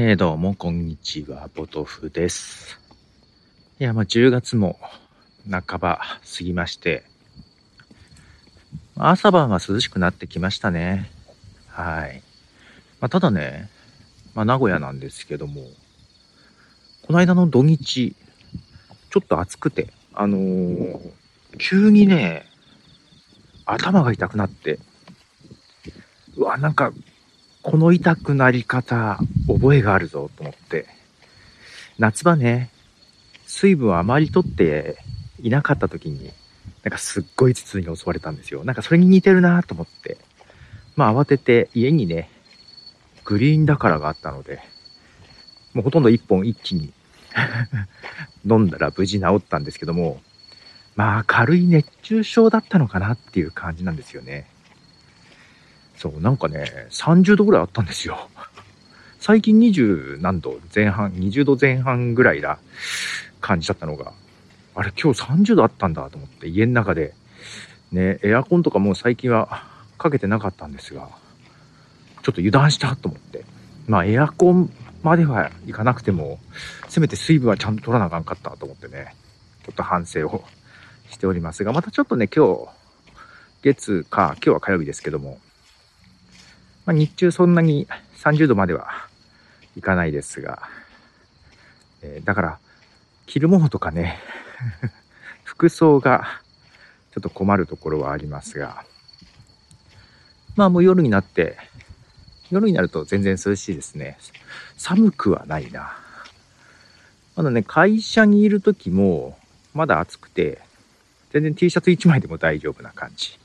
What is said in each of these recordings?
えー、どうも、こんにちは、ボトフです。いや、まあ、10月も半ば過ぎまして、朝晩は涼しくなってきましたね。はい。まあ、ただね、まあ、名古屋なんですけども、この間の土日、ちょっと暑くて、あのー、急にね、頭が痛くなって、うわ、なんか、この痛くなり方、覚えがあるぞと思って。夏場ね、水分をあまりとっていなかった時に、なんかすっごい頭痛に襲われたんですよ。なんかそれに似てるなと思って。まあ慌てて家にね、グリーンだからがあったので、もうほとんど一本一気に 飲んだら無事治ったんですけども、まあ軽い熱中症だったのかなっていう感じなんですよね。そう、なんかね、30度ぐらいあったんですよ。最近20何度前半、20度前半ぐらいな感じだったのが、あれ今日30度あったんだと思って家の中で、ね、エアコンとかもう最近はかけてなかったんですが、ちょっと油断したと思って。まあエアコンまではいかなくても、せめて水分はちゃんと取らなあかんかったと思ってね、ちょっと反省を しておりますが、またちょっとね、今日、月か、今日は火曜日ですけども、まあ、日中そんなに30度まではいかないですが、えー、だから、着るものとかね、服装がちょっと困るところはありますが、まあもう夜になって、夜になると全然涼しいですね。寒くはないな。まだね、会社にいる時も、まだ暑くて、全然 T シャツ1枚でも大丈夫な感じ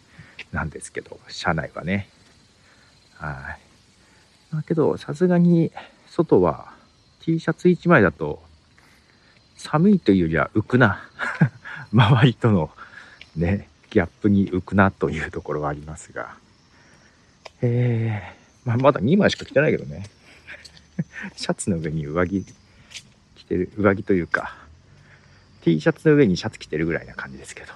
なんですけど、車内はね。はい。だけど、さすがに外は T シャツ1枚だと寒いというよりは浮くな。周りとのね、ギャップに浮くなというところはありますが。えー、まあ、まだ2枚しか着てないけどね。シャツの上に上着着てる、上着というか、T シャツの上にシャツ着てるぐらいな感じですけど。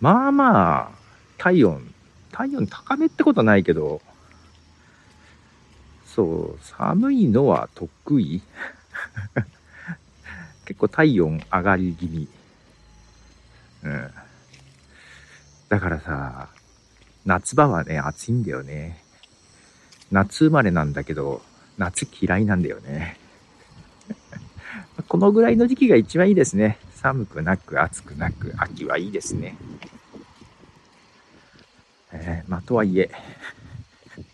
まあまあ、体温体温高めってことないけど、そう、寒いのは得意？結構体温上がり気味。うん。だからさ、夏場はね、暑いんだよね。夏生まれなんだけど、夏嫌いなんだよね。このぐらいの時期が一番いいですね。寒くなく暑くなく秋はいいですね。まあ、とはいえ、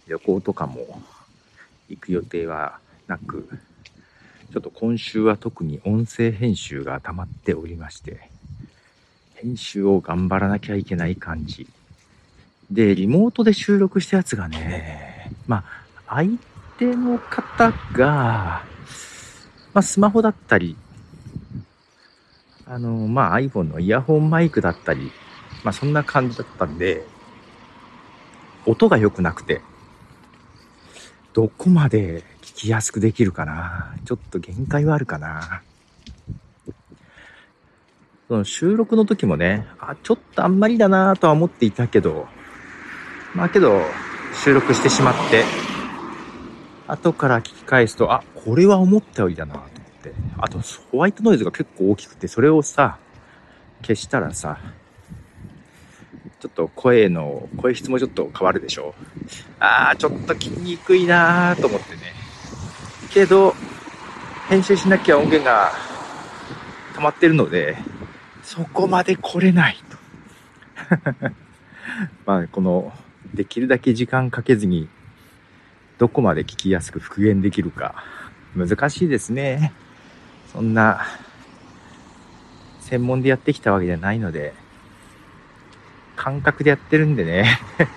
旅行とかも行く予定はなく、ちょっと今週は特に音声編集が溜まっておりまして、編集を頑張らなきゃいけない感じ。で、リモートで収録したやつがね、まあ、相手の方が、まあ、スマホだったり、あの、まあ、iPhone のイヤホンマイクだったり、まあ、そんな感じだったんで、音が良くなくて、どこまで聞きやすくできるかな。ちょっと限界はあるかな。その収録の時もね、あ、ちょっとあんまりだなとは思っていたけど、まあけど、収録してしまって、後から聞き返すと、あ、これは思ったよりだなと思って。あと、ホワイトノイズが結構大きくて、それをさ、消したらさ、ちょっと声の、声質もちょっと変わるでしょうああ、ちょっと聞きにくいなーと思ってね。けど、編集しなきゃ音源が溜まってるので、そこまで来れないと。まあ、この、できるだけ時間かけずに、どこまで聞きやすく復元できるか、難しいですね。そんな、専門でやってきたわけじゃないので、感覚でやってるんでね。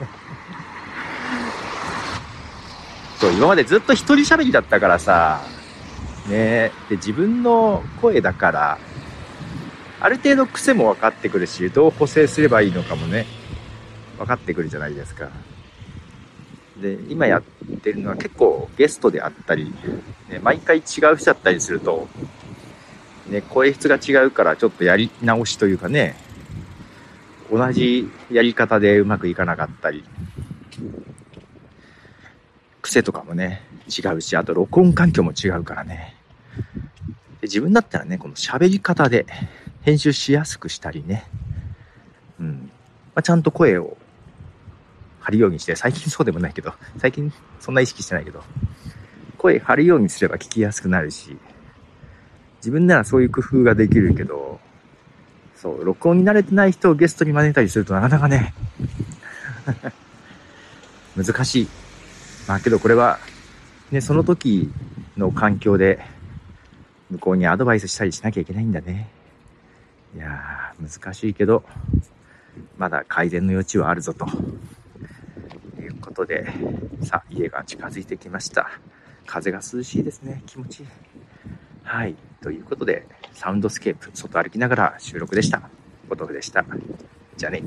そう、今までずっと一人喋りだったからさ、ね。で、自分の声だから、ある程度癖も分かってくるし、どう補正すればいいのかもね、分かってくるじゃないですか。で、今やってるのは結構ゲストであったり、ね、毎回違う人だったりすると、ね、声質が違うからちょっとやり直しというかね、同じやり方でうまくいかなかったり。癖とかもね、違うし、あと録音環境も違うからね。で自分だったらね、この喋り方で編集しやすくしたりね。うん。まあ、ちゃんと声を張るようにして、最近そうでもないけど、最近そんな意識してないけど、声張るようにすれば聞きやすくなるし、自分ならそういう工夫ができるけど、そう、録音に慣れてない人をゲストに招いたりするとなかなかね、難しい。まあけどこれは、ね、その時の環境で、向こうにアドバイスしたりしなきゃいけないんだね。いやー、難しいけど、まだ改善の余地はあるぞと。いうことで、さあ、家が近づいてきました。風が涼しいですね。気持ちいい。はい。ということで、サウンドスケープ、外歩きながら収録でした。ポトフでした。じゃあね。